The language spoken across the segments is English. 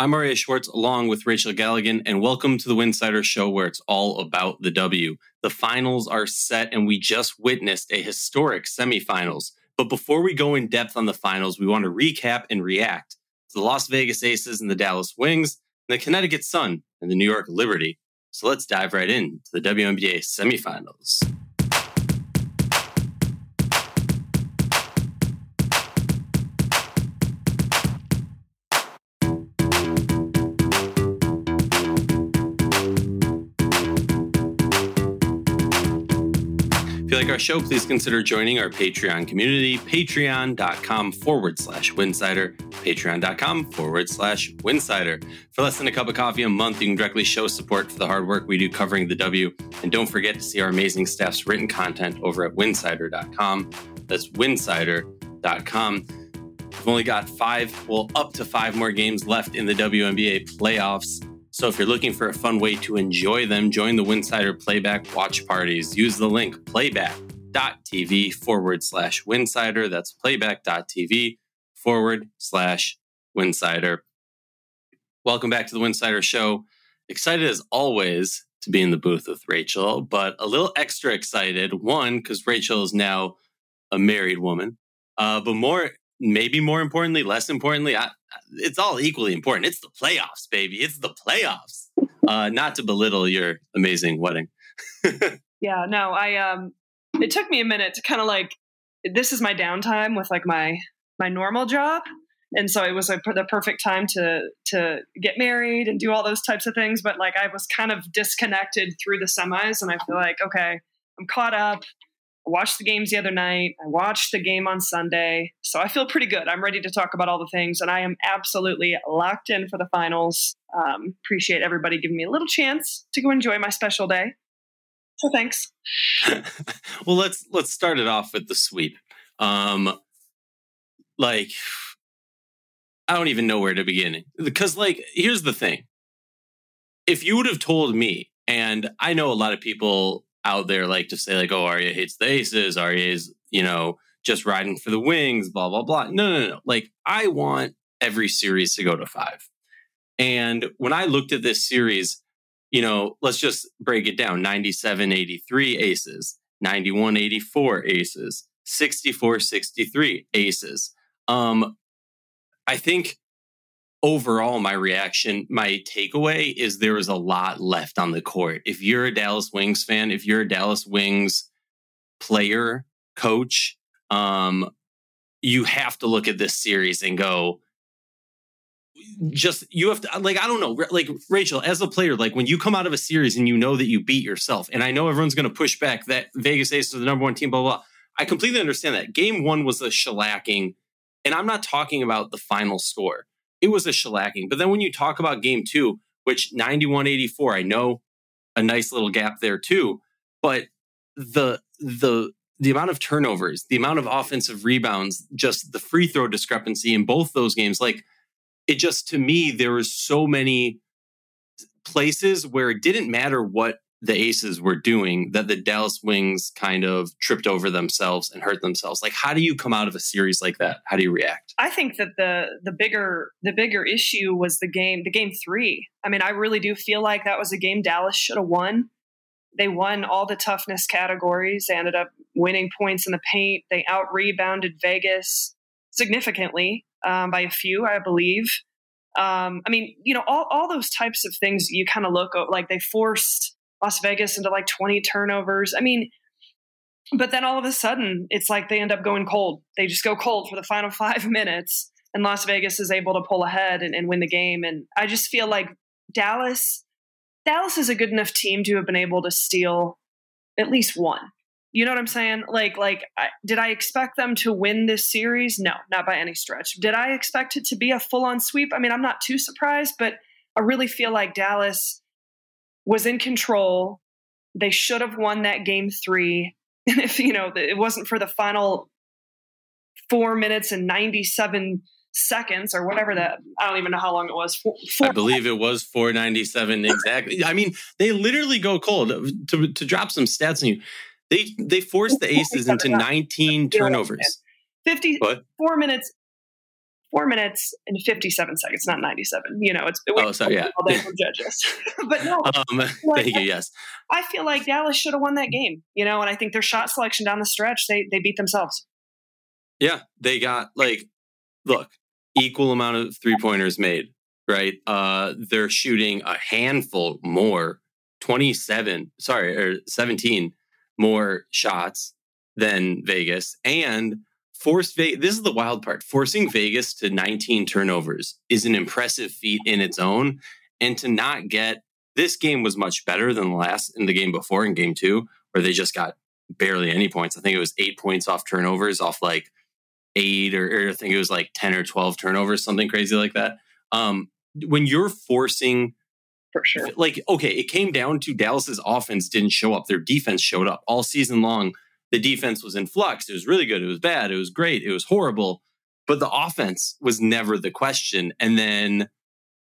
I'm Aria Schwartz along with Rachel Galligan, and welcome to the Winsidr Show where it's all about the W. The finals are set, and we just witnessed a historic semifinals. But before we go in depth on the finals, we want to recap and react to the Las Vegas Aces and the Dallas Wings, and the Connecticut Sun and the New York Liberty. So let's dive right in to the WNBA semifinals. Like our show, please consider joining our Patreon community, patreon.com forward slash winsidr, patreon.com forward slash winsidr. For less than a cup of coffee a month, you can directly show support for the hard work we do covering the W. And don't forget to see our amazing staff's written content over at winsidr.com. That's winsidr.com. We've only got five, well, up to five more games left in the WNBA playoffs. So if you're looking for a fun way to enjoy them, join the Winsidr Playback watch parties. Use the link playback.tv forward slash Winsidr. That's playback.tv forward slash Winsidr. Welcome back to the Winsidr Show. Excited as always to be in the booth with Rachel, but a little extra excited. One, because Rachel is now a married woman, uh, but more, maybe more importantly, less importantly, I, it's all equally important. It's the playoffs, baby. It's the playoffs. Uh, not to belittle your amazing wedding. yeah, no, I um it took me a minute to kind of like this is my downtime with like my my normal job. And so it was like the perfect time to to get married and do all those types of things. But like I was kind of disconnected through the semis, and I feel like okay, I'm caught up. Watched the games the other night. I watched the game on Sunday. So I feel pretty good. I'm ready to talk about all the things, and I am absolutely locked in for the finals. Um, appreciate everybody giving me a little chance to go enjoy my special day. So thanks. well, let's let's start it off with the sweep. Um, like, I don't even know where to begin because, like, here's the thing: if you would have told me, and I know a lot of people out there like to say like, oh, Aria hates the aces. Aria is, you know, just riding for the wings, blah, blah, blah. No, no, no. Like I want every series to go to five. And when I looked at this series, you know, let's just break it down 97 83 aces, 91 84 aces, 64 63 aces. Um, I think overall, my reaction, my takeaway is there was a lot left on the court. If you're a Dallas Wings fan, if you're a Dallas Wings player, coach, um, you have to look at this series and go, just you have to like i don't know like rachel as a player like when you come out of a series and you know that you beat yourself and i know everyone's going to push back that vegas ace is the number one team blah, blah blah. I completely understand that. Game one was a shellacking and i'm not talking about the final score it was a shellacking. But then when you talk about game two, which 91 84, I know a nice little gap there too, but the, the, the amount of turnovers, the amount of offensive rebounds, just the free throw discrepancy in both those games, like it just to me, there was so many places where it didn't matter what the Aces were doing that the Dallas Wings kind of tripped over themselves and hurt themselves. Like, how do you come out of a series like that? How do you react? I think that the the bigger the bigger issue was the game the game three. I mean, I really do feel like that was a game Dallas should have won. They won all the toughness categories. They ended up winning points in the paint. They out rebounded Vegas significantly um, by a few, I believe. Um, I mean, you know, all, all those types of things you kind of look like they forced Las Vegas into like 20 turnovers. I mean, but then all of a sudden, it's like they end up going cold. They just go cold for the final five minutes, and Las Vegas is able to pull ahead and, and win the game. And I just feel like Dallas, Dallas is a good enough team to have been able to steal at least one. You know what I'm saying? Like, like, I, did I expect them to win this series? No, not by any stretch. Did I expect it to be a full on sweep? I mean, I'm not too surprised, but I really feel like Dallas was in control. They should have won that game three. And if, you know, it wasn't for the final four minutes and 97 seconds or whatever that, I don't even know how long it was. Four, four I believe it was 497 exactly. I mean, they literally go cold. To, to drop some stats on you, they, they forced the Aces into 19 turnovers. 54 minutes four minutes and 57 seconds, not 97. You know, it's it oh, sorry, yeah. all day from judges. but no, um, like, thank you. Yes, I feel like Dallas should have won that game. You know, and I think their shot selection down the stretch, they they beat themselves. Yeah, they got like, look, equal amount of three pointers made. Right, uh, they're shooting a handful more, twenty seven, sorry, or seventeen more shots than Vegas, and forced Vegas. This is the wild part. Forcing Vegas to 19 turnovers is an impressive feat in its own. And to not get this game was much better than the last in the game before in game two, where they just got barely any points. I think it was eight points off turnovers, off like eight or, or I think it was like 10 or 12 turnovers, something crazy like that. Um, when you're forcing for sure. Like, okay, it came down to Dallas's offense didn't show up. Their defense showed up all season long the defense was in flux. It was really good. It was bad. It was great. It was horrible. But the offense was never the question. And then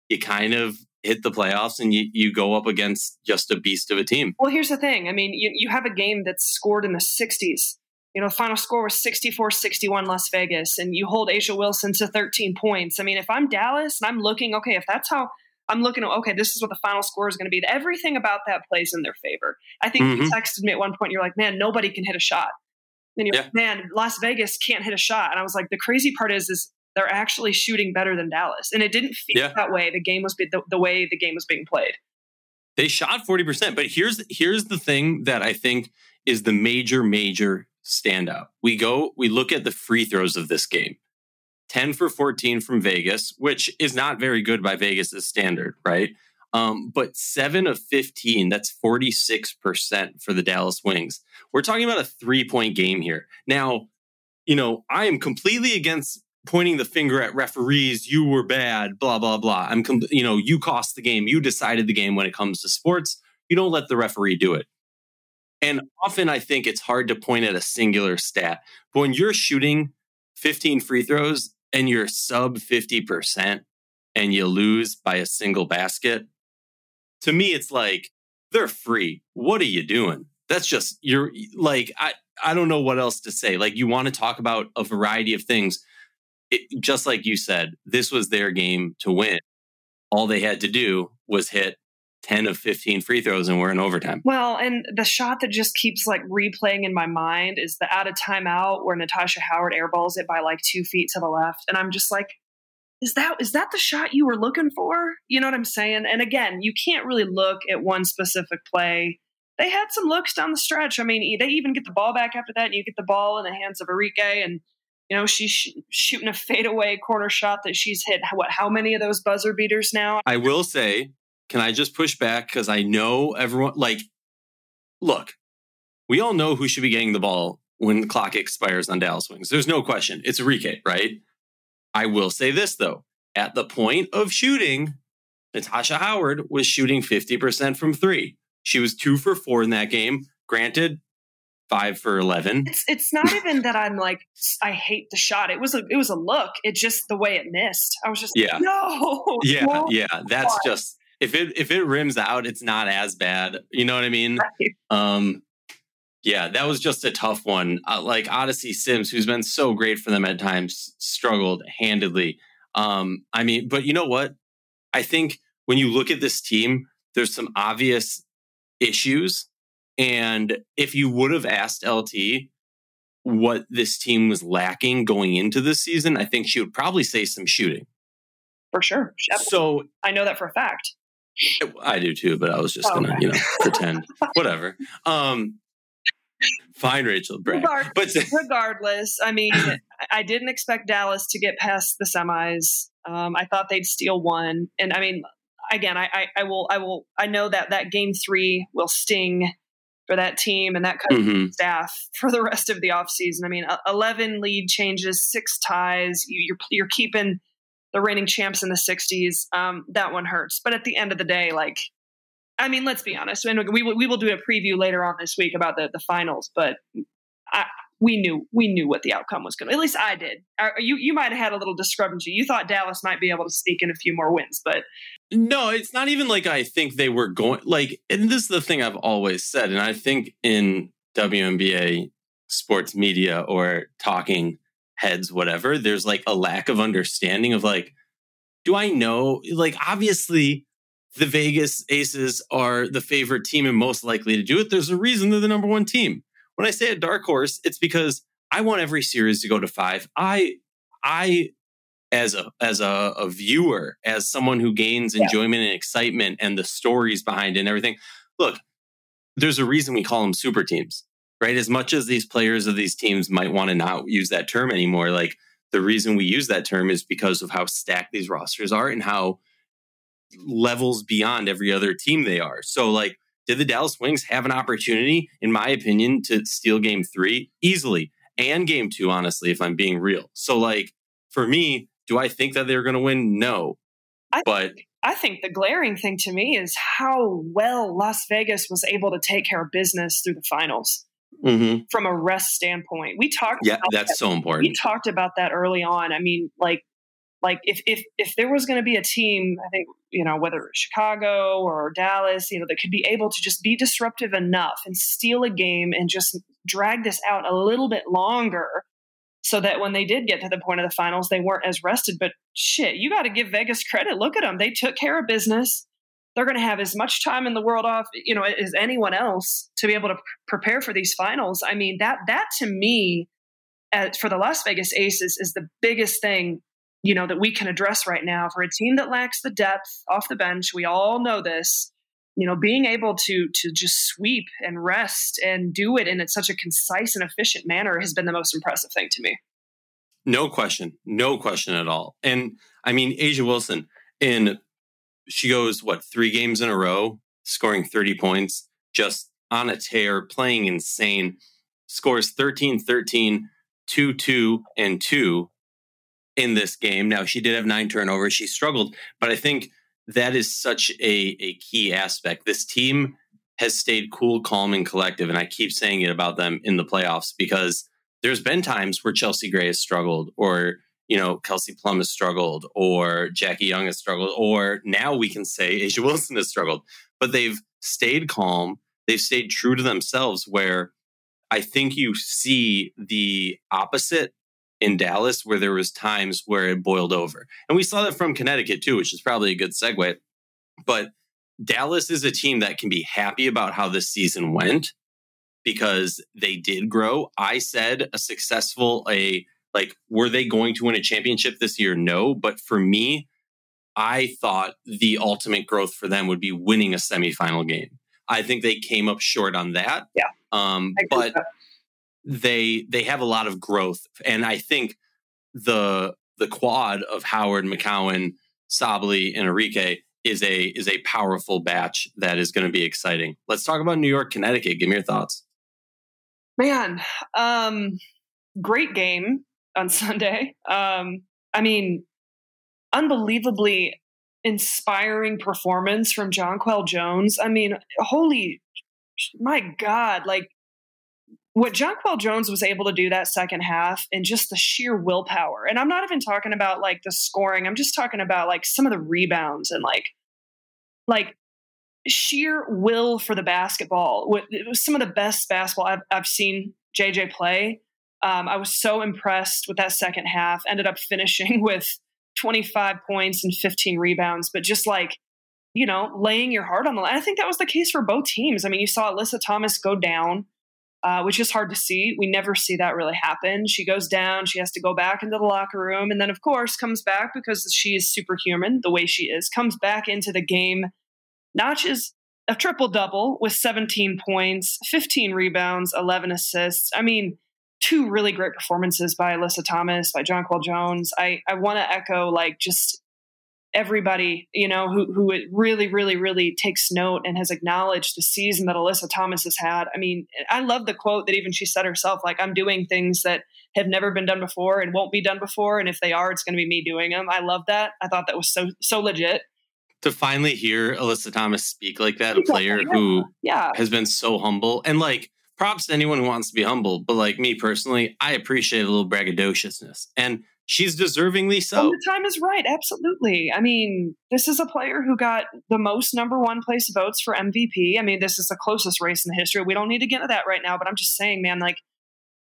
you kind of hit the playoffs and you, you go up against just a beast of a team. Well, here's the thing. I mean, you, you have a game that's scored in the 60s. You know, final score was 64 61 Las Vegas, and you hold A'ja Wilson to 13 points. I mean, if I'm Dallas and I'm looking, okay, if that's how I'm looking at, okay, this is what the final score is going to be. Everything about that plays in their favor. I think mm-hmm. you texted me at one point, you're like, man, nobody can hit a shot. And you're yeah. like, man, Las Vegas can't hit a shot. And I was like, the crazy part is, is they're actually shooting better than Dallas. And it didn't feel yeah. that way. The game was the, the way the game was being played. They shot 40%. But here's here's the thing that I think is the major, major standout. We go, we look at the free throws of this game. 10 for 14 from Vegas, which is not very good by Vegas' standard, right? Um, but seven of 15, that's 46% for the Dallas Wings. We're talking about a three point game here. Now, you know, I am completely against pointing the finger at referees. You were bad, blah, blah, blah. I'm, com- you know, you cost the game. You decided the game when it comes to sports. You don't let the referee do it. And often I think it's hard to point at a singular stat. But when you're shooting 15 free throws and you're sub 50% and you lose by a single basket, to me, it's like they're free. What are you doing? That's just, you're like, I, I don't know what else to say. Like, you want to talk about a variety of things. It, just like you said, this was their game to win. All they had to do was hit 10 of 15 free throws and we're in overtime. Well, and the shot that just keeps like replaying in my mind is the out of timeout where Natasha Howard airballs it by like two feet to the left. And I'm just like, is that is that the shot you were looking for? You know what I'm saying? And again, you can't really look at one specific play. They had some looks down the stretch. I mean, they even get the ball back after that, and you get the ball in the hands of Arike, and you know she's sh- shooting a fadeaway corner shot that she's hit. What? How many of those buzzer beaters now? I will say can I just push back? Because I know everyone, like, look, we all know who should be getting the ball when the clock expires on Dallas Wings. There's no question. It's Arike, right? I will say this, though. At the point of shooting, Natasha Howard was shooting 50% from three. She was two for four in that game. Granted, five for 11. It's, it's not even that I'm like, I hate the shot. It was a, it was a look. It just the way it missed. I was just, yeah, no. Yeah. No. Yeah. That's just, if it if it rims out, it's not as bad. You know what I mean? Right. Um, yeah, that was just a tough one. Uh, like Odyssey Sims, who's been so great for them at times, struggled handedly. Um, I mean, but you know what? I think when you look at this team, there's some obvious issues. And if you would have asked LT what this team was lacking going into this season, I think she would probably say some shooting. For sure. So I know that for a fact. I do too, but I was just oh, gonna, you know, pretend. Whatever. Um fine, Rachel. Brag. Regard- but regardless, I mean, I didn't expect Dallas to get past the semis. Um, I thought they'd steal one, and I mean, again, I, I, I, will, I will, I know that that game three will sting for that team and that mm-hmm. staff for the rest of the offseason. I mean, eleven lead changes, six ties. You, you're you're keeping the reigning champs in the 60s, um, that one hurts. But at the end of the day, like, I mean, let's be honest. And we will, we will do a preview later on this week about the, the finals, but I, we knew we knew what the outcome was going to. At least I did. You you might have had a little discrepancy. You thought Dallas might be able to sneak in a few more wins, but no, it's not even like I think they were going. Like, and this is the thing I've always said, and I think in WNBA sports media or talking heads, whatever, there's like a lack of understanding of like, do I know? Like, obviously, the Vegas Aces are the favorite team and most likely to do it. There's a reason they're the number one team. When I say a dark horse, it's because I want every series to go to five. I, I, as a as a, a viewer, as someone who gains enjoyment and excitement and the stories behind it and everything. Look, there's a reason we call them super teams, right? As much as these players of these teams might want to not use that term anymore, like the reason we use that term is because of how stacked these rosters are and how levels beyond every other team they are. So, like, did the Dallas Wings have an opportunity, in my opinion, to steal game three easily and game two, honestly, if I'm being real? So, like, for me, do I think that they're going to win? No. I, but I think the glaring thing to me is how well Las Vegas was able to take care of business through the finals. Mm-hmm. From a rest standpoint, we talked. Yeah, that's that. so important. We talked about that early on. I mean, like, like if if if there was going to be a team, I think you know whether Chicago or Dallas, you know, that could be able to just be disruptive enough and steal a game and just drag this out a little bit longer so that when they did get to the point of the finals, they weren't as rested. But shit, you got to give Vegas credit. Look at them; they took care of business. They're going to have as much time in the world off, you know, as anyone else to be able to prepare for these finals. I mean, that that to me, for the Las Vegas Aces, is the biggest thing you know that we can address right now for a team that lacks the depth off the bench. We all know this you know being able to to just sweep and rest and do it in such a concise and efficient manner has been the most impressive thing to me no question no question at all and i mean A'ja wilson in she goes what three games in a row scoring 30 points just on a tear playing insane scores 13 13 2 2 and 2 in this game now she did have nine turnovers she struggled but i think that is such a, a key aspect. This team has stayed cool, calm, and collective. And I keep saying it about them in the playoffs because there's been times where Chelsea Gray has struggled, or you know, Kelsey Plum has struggled, or Jackie Young has struggled, or now we can say A'ja Wilson has struggled. But they've stayed calm, they've stayed true to themselves, where I think you see the opposite in Dallas where there was times where it boiled over. And we saw that from Connecticut too, which is probably a good segue. But Dallas is a team that can be happy about how this season went because they did grow. I said a successful a like were they going to win a championship this year? No, but for me, I thought the ultimate growth for them would be winning a semifinal game. I think they came up short on that. Yeah. Um, but they they have a lot of growth, and I think the the quad of Howard, McCowan, Sabally, and Arike is a is a powerful batch that is going to be exciting. Let's talk about New York, Connecticut. Give me your thoughts. Man, um, great game on Sunday. Um, I mean, unbelievably inspiring performance from Jonquel Jones. I mean, holy my God, like what Jonquel Jones was able to do that second half and just the sheer willpower. And I'm not even talking about like the scoring. I'm just talking about like some of the rebounds and like like sheer will for the basketball. It was some of the best basketball I've, I've seen JJ play. Um, I was so impressed with that second half. Ended up finishing with 25 points and 15 rebounds, but just like you know, laying your heart on the line. I think that was the case for both teams. I mean, you saw Alyssa Thomas go down uh, which is hard to see. We never see that really happen. She goes down, she has to go back into the locker room, and then, of course, comes back because she is superhuman the way she is, comes back into the game, notches a triple double with 17 points, 15 rebounds, 11 assists. I mean, two really great performances by Alyssa Thomas, by Jonquel Jones. I, I want to echo like just everybody, you know, who who really, really, really takes note and has acknowledged the season that Alyssa Thomas has had. I mean, I love the quote that even she said herself, like, I'm doing things that have never been done before and won't be done before. And if they are, it's going to be me doing them. I love that. I thought that was so, so legit. To finally hear Alyssa Thomas speak like that, a player yeah. who yeah. has been so humble and like, props to anyone who wants to be humble, but like me personally, I appreciate a little braggadociousness. And she's deservingly oh, so. When the time is right, absolutely. I mean, this is a player who got the most number one place votes for MVP. I mean, this is the closest race in the history. We don't need to get into that right now, but I'm just saying, man, like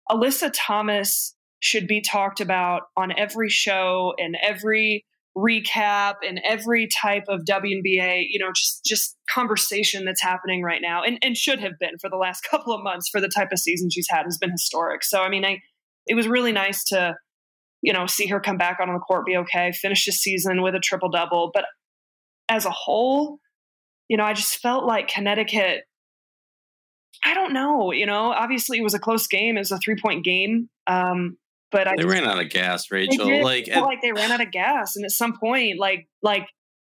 Alyssa Thomas should be talked about on every show and every recap and every type of WNBA, you know, just just conversation that's happening right now and, and should have been for the last couple of months for the type of season she's had has been historic. So I mean I it was really nice to, you know, see her come back on the court, be okay, finish the season with a triple double. But as a whole, you know, I just felt like Connecticut I don't know, you know, obviously it was a close game, it was a three point game. Um, but I they ran out of gas, Rachel. did Like, like they ran out of gas, and at some point, like like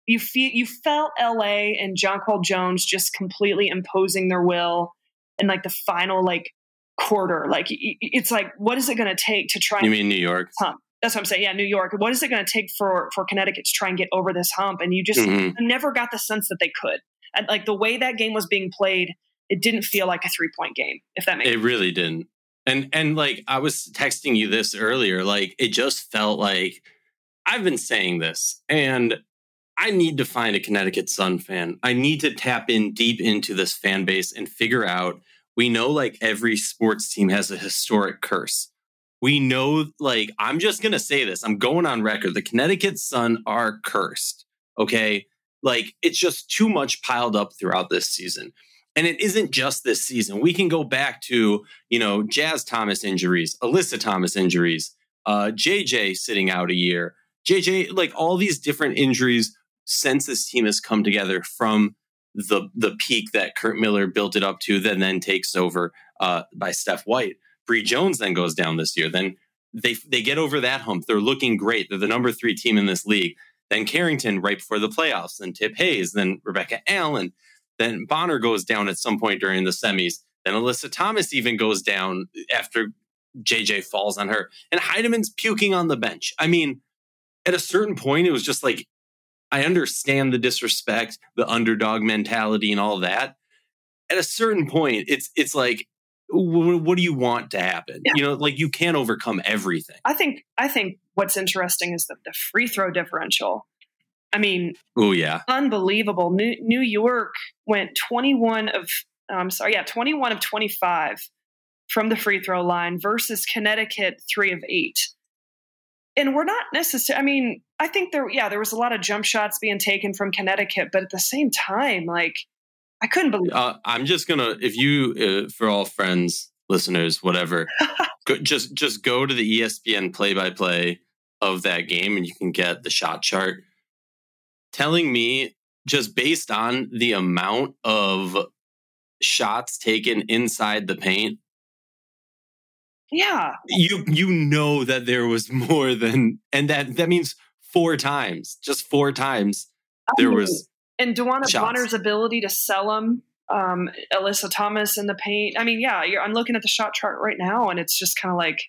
you feel you felt LA and Jonquel Jones just completely imposing their will and like the final like quarter. Like it's like what is it going to take to try? you mean New York? hump? That's what I'm saying. Yeah, New York. What is it going to take for for Connecticut to try and get over this hump? And you just Mhm. never got the sense that they could. And like the way that game was being played, it didn't feel like a three point game. If that makes It really didn't. And and like I was texting you this earlier, like it just felt like I've been saying this and I need to find a Connecticut Sun fan. I need to tap in deep into this fan base and figure out we know like every sports team has a historic curse. We know like I'm just going to say this. I'm going on record. The Connecticut Sun are cursed. Okay? Like it's just too much piled up throughout this season. And it isn't just this season. We can go back to, you know, Jazz Thomas injuries, Alyssa Thomas injuries, uh, JJ sitting out a year, JJ, like all these different injuries since this team has come together from the the peak that Curt Miller built it up to, then then takes over uh, by Steph White. Bree Jones then goes down this year. Then they they get over that hump. They're looking great. They're the number three team in this league. Then Carrington right before the playoffs. Then Tip Hayes. Then Rebecca Allen. Then Bonner goes down at some point during the semis. Then Alyssa Thomas even goes down after JJ falls on her. And Hiedeman's puking on the bench. I mean, at a certain point, it was just like, I understand the disrespect, the underdog mentality, and all that. At a certain point, it's it's like, wh- what do you want to happen? Yeah. You know, like you can't overcome everything. I think I think what's interesting is the, the free throw differential. I mean, Oh yeah, unbelievable. New, New York went 21 of I'm sorry, yeah, 21 of 25 from the free throw line versus Connecticut 3 of 8. And we're not necessarily I mean, I think there yeah, there was a lot of jump shots being taken from Connecticut, but at the same time like I couldn't believe uh, I'm just gonna if you uh, for all friends, listeners, whatever, go, just just go to the ESPN play by play of that game, and you can get the shot chart telling me just based on the amount of shots taken inside the paint Yeah. you you know that there was more than and that that means four times just four times there was and DeWanna. Bonner's ability to sell them, um, Alyssa Thomas in the paint. I mean, yeah, you're, I'm looking at the shot chart right now, and it's just kind of like,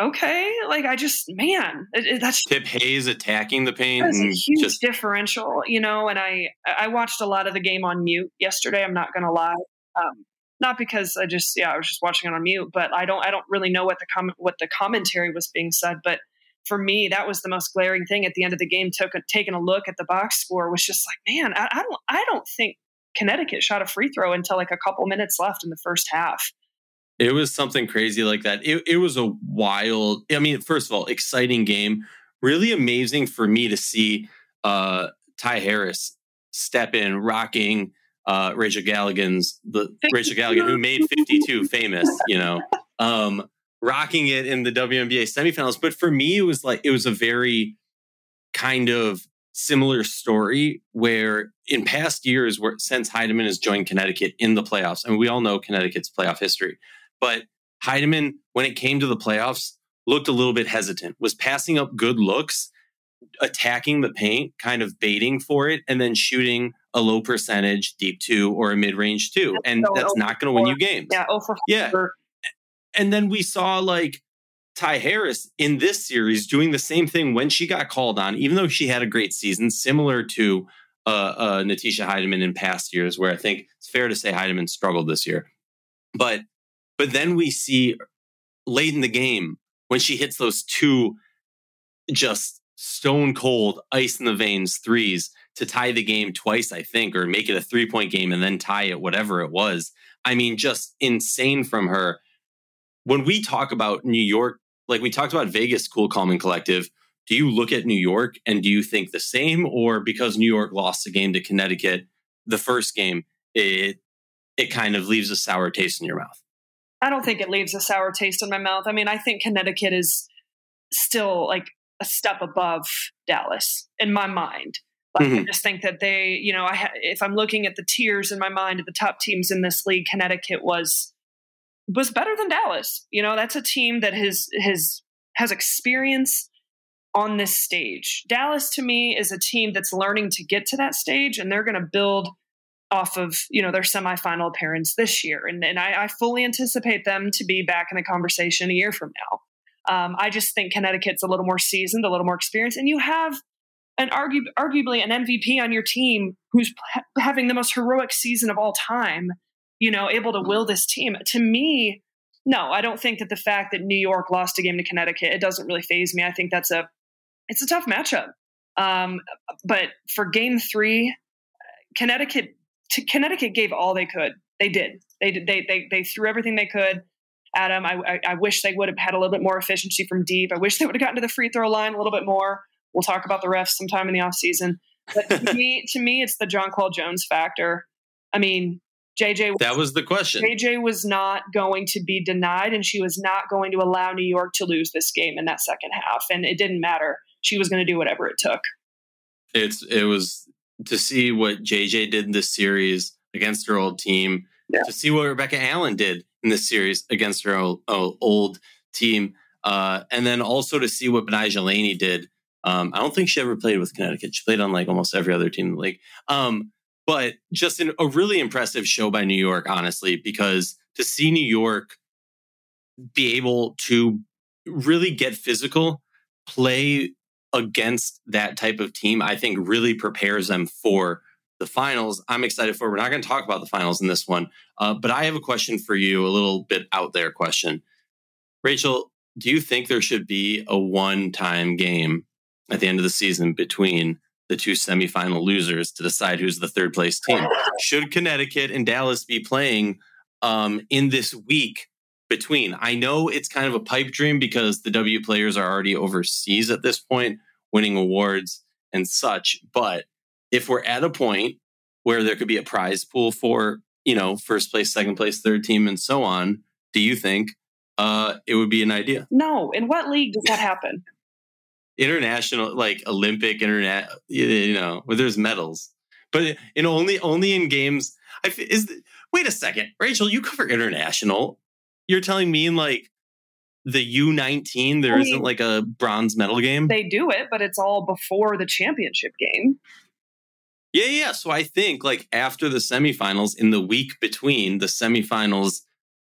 okay, like I just, man, it, it, that's tip hayes attacking the paint that's a huge just differential, you know. And I, I watched a lot of the game on mute yesterday. I'm not gonna lie. Um, not because I just, yeah, I was just watching it on mute, but I don't, I don't really know what the comment what the commentary was being said, but for me, that was the most glaring thing at the end of the game. Took a, taking a look at the box score was just like, man, I, I don't, I don't think Connecticut shot a free throw until like a couple minutes left in the first half. It was something crazy like that. It, it was a wild i mean first of all exciting game. Really amazing for me to see uh ty harris step in rocking uh rachel galligan's the rachel galligan who made 52 famous you know um rocking it in the WNBA semifinals. But for me, it was like it was a very kind of similar story where in past years, where since Hiedeman has joined Connecticut in the playoffs, and we all know Connecticut's playoff history, but Hiedeman, when it came to the playoffs, looked a little bit hesitant, was passing up good looks, attacking the paint, kind of baiting for it, and then shooting a low percentage deep two or a mid range two. And So that's not going to win you games. Yeah, oh for Yeah. four. And then we saw like Ty Harris in this series doing the same thing when she got called on, even though she had a great season, similar to uh, uh, Natisha Hiedeman in past years, where I think it's fair to say Hiedeman struggled this year. But but then we see late in the game when she hits those two just stone cold ice in the veins threes to tie the game twice, I think, or make it a three point game and then tie it, whatever it was. I mean, just insane from her when we talk about New York like we talked about Vegas, cool, calm, and collective. Do you look at New York and do you think the same, or because New York lost a game to Connecticut, the first game, it it kind of leaves a sour taste in your mouth? I don't think it leaves a sour taste in my mouth. I mean, I think Connecticut is still like a step above Dallas in my mind. Like, mm-hmm. I just think that they, you know, I ha- if I'm looking at the tiers in my mind of the top teams in this league, Connecticut was was better than Dallas. You know, that's a team that has has has experience on this stage. Dallas to me is a team that's learning to get to that stage, and they're going to build off of you know their semifinal appearance this year, and and I, I fully anticipate them to be back in the conversation a year from now. Um, I just think Connecticut's a little more seasoned, a little more experienced, and you have an argu- arguably an MVP on your team who's ha- having the most heroic season of all time. You know, able to will this team. To me, no, I don't think that the fact that New York lost a game to Connecticut it doesn't really phase me. I think that's a it's a tough matchup. Um, but for Game Three, Connecticut Connecticut gave all they could. They did. They did. They they they threw everything they could. Adam. I, I, I wish they would have had a little bit more efficiency from deep. I wish they would have gotten to the free throw line a little bit more. We'll talk about the refs sometime in the offseason. But to me, to me, it's the Jonquel Jones factor. I mean, JJ. That was the question. JJ was not going to be denied, and she was not going to allow New York to lose this game in that second half. And it didn't matter. She was going to do whatever it took. It's it was to see what JJ did in this series against her old team. Yeah. To see what Rebecca Allen did in this series against her old, old team. Uh, and then also to see what Betnijah Laney did. Um, I don't think she ever played with Connecticut. She played on like almost every other team in the league. Um, but just an, a really impressive show by New York, honestly, because to see New York be able to really get physical, play against that type of team, I think really prepares them for the finals. I'm excited for. We're not going to talk about the finals in this one, uh, but I have a question for you, a little bit out there question. Rachel, do you think there should be a one-time game at the end of the season between the two semifinal losers to decide who's the third place team? Should Connecticut and Dallas be playing um, in this week between? I know it's kind of a pipe dream because the W players are already overseas at this point, winning awards and such, but if we're at a point where there could be a prize pool for, you know, first place, second place, third team, and so on, do you think uh, it would be an idea? No. In what league does that happen? International, like Olympic, internet, you know, where there's medals, but in only only in games. I is wait a second, Rachel, you cover international. You're telling me in like the U19 there I mean, not like a bronze medal game? They do it, but it's all before the championship game. Yeah, yeah. So I think like after the semifinals, in the week between the semifinals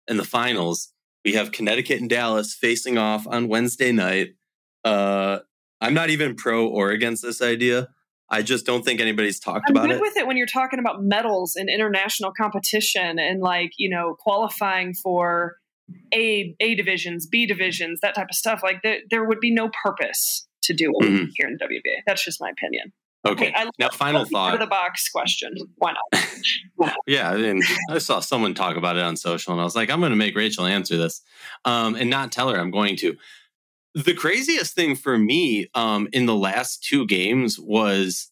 and the finals, we have Connecticut and Dallas facing off on Wednesday night. Uh, I'm not even pro or against this idea. I just don't think anybody's talked I'm about good it. with it when you're talking about medals in international competition and like you know qualifying for A A divisions, B divisions, that type of stuff. Like there, there would be no purpose to do it mm-hmm. here in the WBA. That's just my opinion. Okay. I now, final thought. For the box question. Why not? yeah, and I saw someone talk about it on social, and I was like, I'm going to make Rachel answer this, um, and not tell her I'm going to. The craziest thing for me um, in the last two games was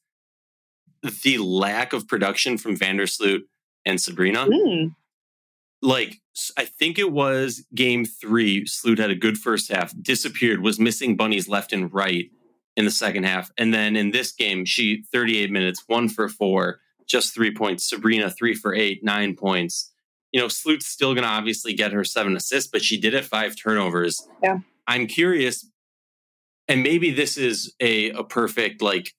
the lack of production from Vandersloot and Sabrina. Mm. Like, I think it was game three. Sloot had a good first half, disappeared, was missing bunnies left and right in the second half. And then in this game, she 38 minutes, one for four, just three points. Sabrina, three for eight, nine points. You know, Sloot's still going to obviously get her seven assists, but she did have five turnovers. Yeah. I'm curious, and maybe this is a, a perfect like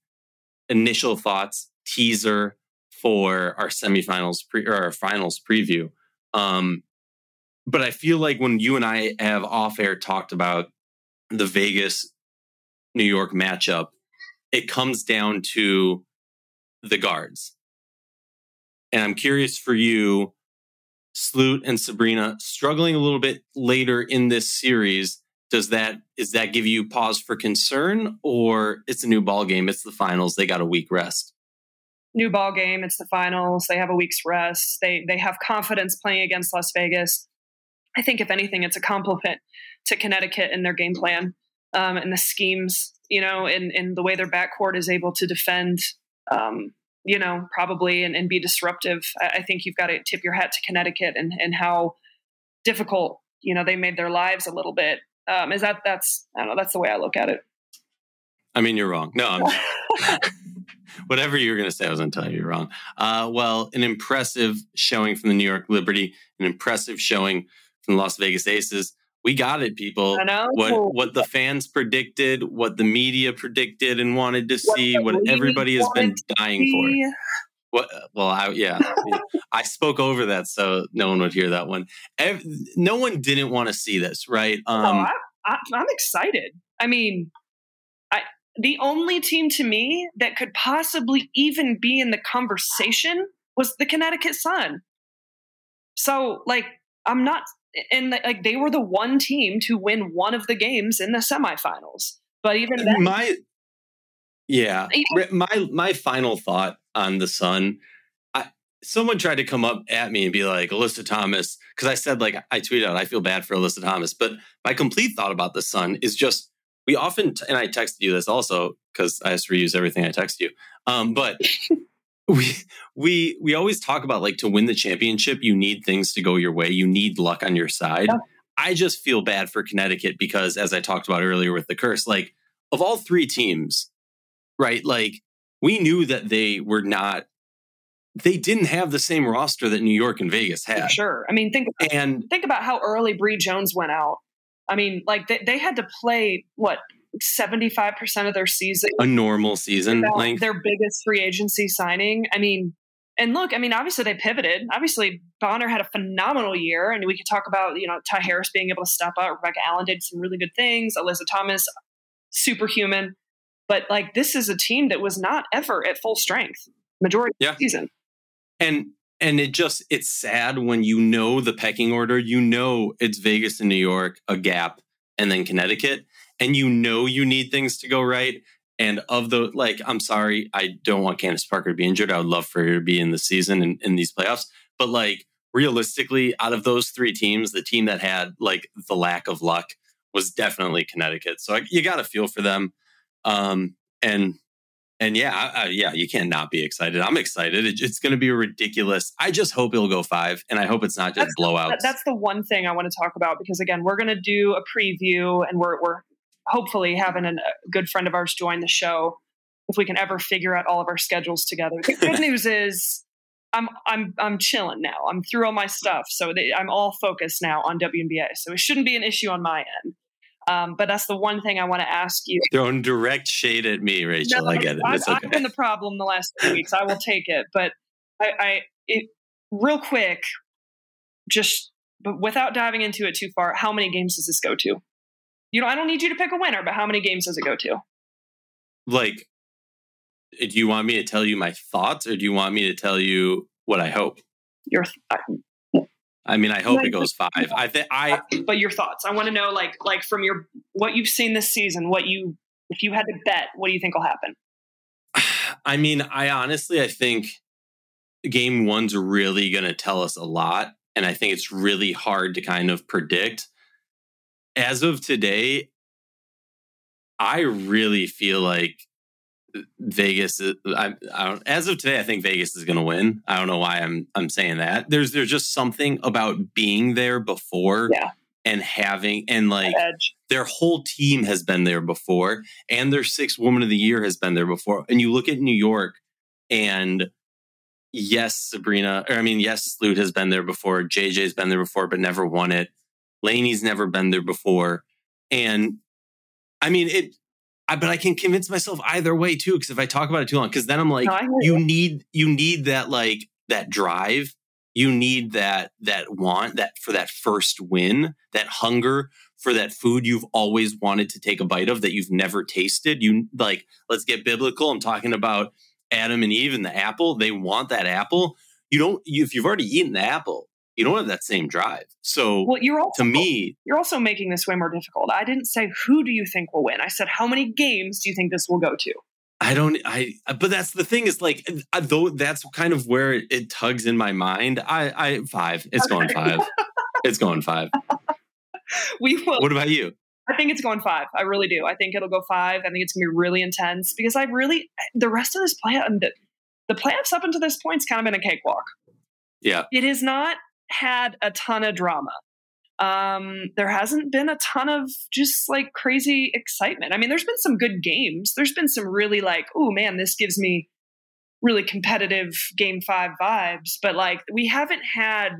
initial thoughts teaser for our semifinals pre, or our finals preview. Um, but I feel like when you and I have off air talked about the Vegas New York matchup, it comes down to the guards. And I'm curious for you, Sloot and Sabrina struggling a little bit later in this series. Does that is that give you pause for concern, or it's a new ball game? It's the finals. They got a week rest. New ball game. It's the finals. They have a week's rest. They they have confidence playing against Las Vegas. I think if anything, it's a compliment to Connecticut and their game plan um, and the schemes, you know, and, and the way their backcourt is able to defend, um, you know, probably and, and be disruptive. I, I, think you've got to tip your hat to Connecticut and, and how difficult, you know, they made their lives a little bit. Um, is that that's I don't know, that's the way I look at it. I mean, you're wrong. No, I'm whatever you were going to say, I was going to tell you you're wrong. Uh, well, an impressive showing from the New York Liberty, an impressive showing from the Las Vegas Aces. We got it, people. What what the fans predicted, what the media predicted and wanted to see, what, what everybody has been dying for. What, well, I, yeah, I spoke over that so no one would hear that one. no one didn't want to see this, right? Um, oh, I, I, I'm excited. I mean, the only team to me that could possibly even be in the conversation was the Connecticut Sun. So, like, I'm not, and like, they were the one team to win one of the games in the semifinals. But even then, my, yeah, even, my my final thought on the Sun. I, someone tried to come up at me and be like, Alyssa Thomas, because I said like I tweeted out I feel bad for Alyssa Thomas, but my complete thought about the Sun is just we often and I texted you this also because I just reuse everything I text you. Um, but we we we always talk about like to win the championship, you need things to go your way. You need luck on your side. Yeah. I just feel bad for Connecticut because as I talked about earlier with the curse, like of all three teams, right? Like we knew that they were not they didn't have the same roster that New York and Vegas had. Sure. I mean, think about, and think about how early Bree Jones went out. I mean, like they, they had to play what 75% of their season. A normal season length. Their biggest free agency signing. I mean, and look, I mean, obviously they pivoted. Obviously, Bonner had a phenomenal year, and we could talk about, you know, Ty Harris being able to step up. Rebecca Allen did some really good things. Alyssa Thomas, superhuman. But like, this is a team that was not ever at full strength majority yeah. of the season. And and it just it's sad when you know the pecking order you know it's vegas and new york a gap and then connecticut and you know you need things to go right. And of the like i'm sorry i don't want candace parker to be injured. I would love for her to be in the season and in these playoffs. But like realistically out of those three teams the team that had like the lack of luck was definitely connecticut. So you got to feel for them. Um and and yeah, I, yeah, you can't not be excited. I'm excited. It, it's going to be ridiculous. I just hope it'll go five, and I hope it's not just blowouts. That's the one thing I want to talk about because again, we're going to do a preview, and we're we're hopefully having a good friend of ours join the show if we can ever figure out all of our schedules together. The good news is. I'm I'm I'm chilling now. I'm through all my stuff, so they, I'm all focused now on WNBA. So it shouldn't be an issue on my end. Um, but that's the one thing I want to ask you. Throwing direct shade at me, Rachel. No, I get it. It's I've, okay. I've been the problem the last two weeks. I will take it. But I, I it, real quick, just but without diving into it too far, how many games does this go to? You know, I don't need you to pick a winner, but how many games does it go to? Like, do you want me to tell you my thoughts, or do you want me to tell you what I hope? Your, I mean, I hope it goes five. I think I. Uh, but your thoughts? I want to know, like, like from your what you've seen this season, what you, if you had to bet, what do you think will happen? I mean, I honestly, I think game one's really going to tell us a lot, and I think it's really hard to kind of predict. As of today, I really feel like Vegas. Uh, I, I don't, as of today, I think Vegas is going to win. I don't know why I'm I'm saying that. There's there's just something about being there before, yeah. and having and like their whole team has been there before, and their sixth woman of the year has been there before. And you look at New York, and yes, Sabrina, or I mean, yes, Sloot has been there before. JJ's been there before, but never won it. Laney's never been there before, and I mean it I, but I can convince myself either way too. Because if I talk about it too long, because then I'm like, no, you need you need that like that drive. You need that that want that for that first win, that hunger for that food you've always wanted to take a bite of that you've never tasted. You like, let's get biblical. I'm talking about Adam and Eve and the apple. They want that apple. You don't. You, if you've already eaten the apple, you don't have that same drive. So well, you're also, to me, you're also making this way more difficult. I didn't say who do you think will win. I said how many games do you think this will go to? I don't. I. But that's the thing is like though that's kind of where it, it tugs in my mind. I. I five. It's okay. going five. it's going five. we will. What about you? I think it's going five. I really do. I think it'll go five. I think it's gonna be really intense because I really the rest of this play um, the, the playoffs up until this point's kind of been a cakewalk. Yeah. It is not had a ton of drama. Um, there hasn't been a ton of just like crazy excitement. I mean, there's been some good games. There's been some really like, oh man, this gives me really competitive game five vibes. But like, we haven't had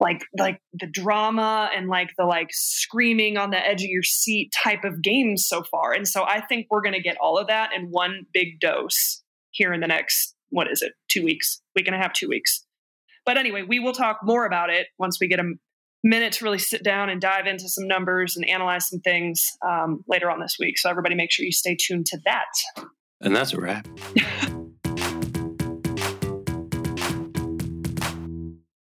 like like the drama and like the like screaming on the edge of your seat type of games so far. And so I think we're going to get all of that in one big dose here in the next what is it? 2 weeks. Week and a half, 2 weeks. But anyway, we will talk more about it once we get a minute to really sit down and dive into some numbers and analyze some things um, later on this week. So everybody make sure you stay tuned to that. And that's a wrap.